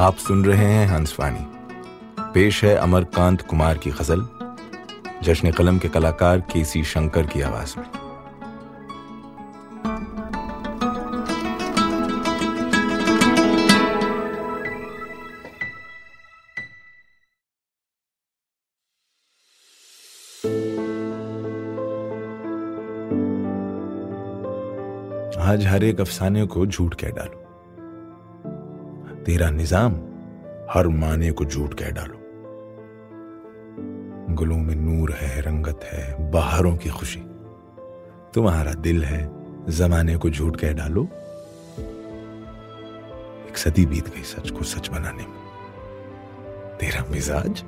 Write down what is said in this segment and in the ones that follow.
आप सुन रहे हैं हंसवाणी पेश है अमरकांत कुमार की गज़ल जश्न कलम के कलाकार केसी शंकर की आवाज़ में। आज हर एक अफसाने को झूठ कह डालो। तेरा निज़ाम हर माने को झूठ कह डालो। गुलों में नूर है, रंगत है, बहारों की खुशी। तुम्हारा दिल है, जमाने को झूठ कह डालो। एक सदी बीत गई सच को सच बनाने में। तेरा मिजाज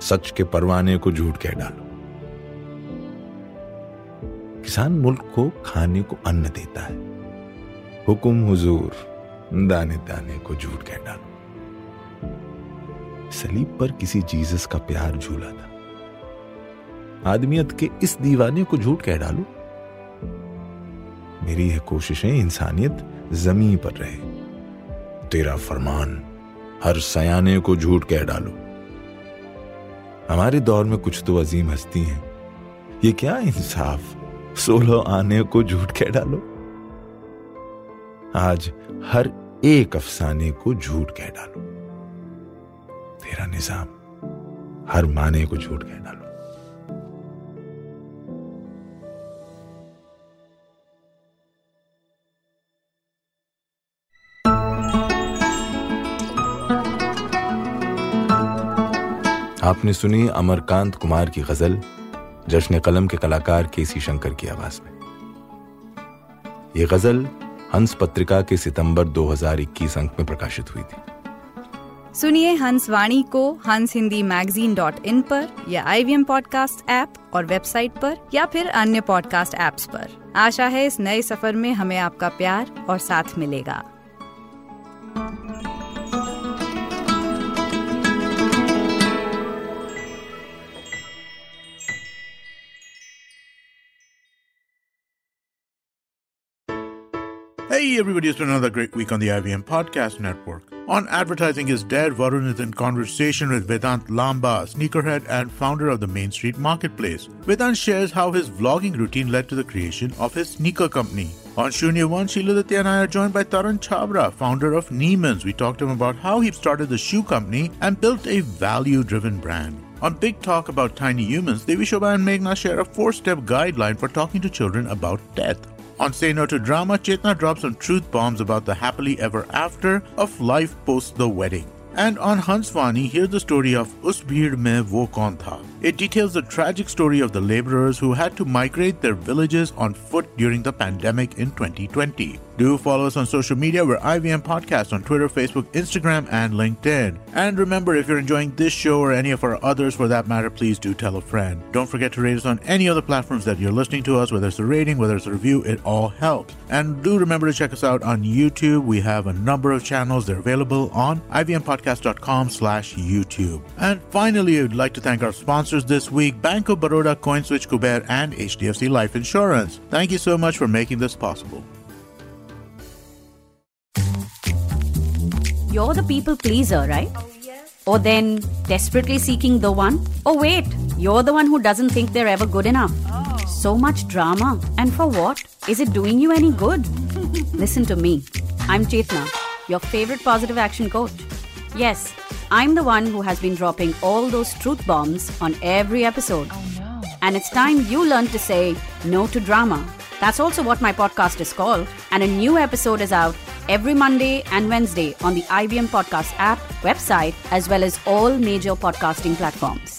सच के परवाने को झूठ कह डालो। किसान मुल्क को खाने को अन्न देता है। हुकुम हुजूर। दाने दाने को झूठ कह डालो सलीब पर किसी जीसस का प्यार झूला था। आदमियत के इस दीवाने को झूठ कह डालो? मेरी है कोशिशें इंसानियत ज़मीन पर रहे। तेरा फरमान हर सयाने को झूठ कह डालो। हमारे दौर में कुछ तो अजीम हस्ती हैं। ये क्या इंसाफ? सोलह आने को झूठ कह डालो? आज हर एक अफसाने को झूठ कह डालो। तेरा निज़ाम हर माने को झूठ कह डालो। आपने सुनी अमरकांत कुमार की गज़ल जश्न कलम के कलाकार केसी शंकर की आवाज़ में। यह गज़ल हंस पत्रिका के सितंबर 2021 अंक में प्रकाशित हुई थी। सुनिए हंस वाणी को हंस हिंदी मैगजीन डॉट इन पर या आई वी पॉडकास्ट ऐप और वेबसाइट पर या फिर अन्य पॉडकास्ट ऐप्स पर। आशा है इस नए सफ़र में हमें आपका प्यार और साथ मिलेगा। Hey everybody, it's been another great week on the IBM Podcast Network. On Advertising is Dead, Varun is in conversation with Vedant Lamba, sneakerhead and founder of the Main Street Marketplace. Vedant shares how his vlogging routine led to the creation of his sneaker company. On Shunya One, Sheila Datya and I are joined by Taran Chabra, founder of Neiman's. We talked to him about how he started the shoe company and built a value-driven brand. On Big Talk about Tiny Humans, Devi Shobha and Meghna share a four-step guideline for talking to children about death. On Say No to Drama, Chetna drops some truth bombs about the happily ever after of life post the wedding. And on Hanswani, hear the story of Us Mein Wo Kaun Tha. It details the tragic story of the laborers who had to migrate their villages on foot during the pandemic in 2020. Do follow us on social media. We're IVM Podcast on Twitter, Facebook, Instagram, and LinkedIn. And remember, if you're enjoying this show or any of our others for that matter, please do tell a friend. Don't forget to rate us on any other platforms that you're listening to us, whether it's a rating, whether it's a review, it all helps. And do remember to check us out on YouTube. We have a number of channels. They're available on ivmpodcast.com slash YouTube. And finally, I'd like to thank our sponsors this week, Bank of Baroda, CoinSwitch, Kuber, and HDFC Life Insurance. Thank you so much for making this possible. You're the people pleaser, right? Or then desperately seeking the one? Oh, wait, you're the one who doesn't think they're ever good enough. So much drama. And for what? Is it doing you any good? Listen to me. I'm Chetna, your favorite positive action coach. Yes, I'm the one who has been dropping all those truth bombs on every episode. Oh, and it's time you learn to say no to drama. That's also what my podcast is called. And a new episode is out every Monday and Wednesday on the IBM Podcast app, website, as well as all major podcasting platforms.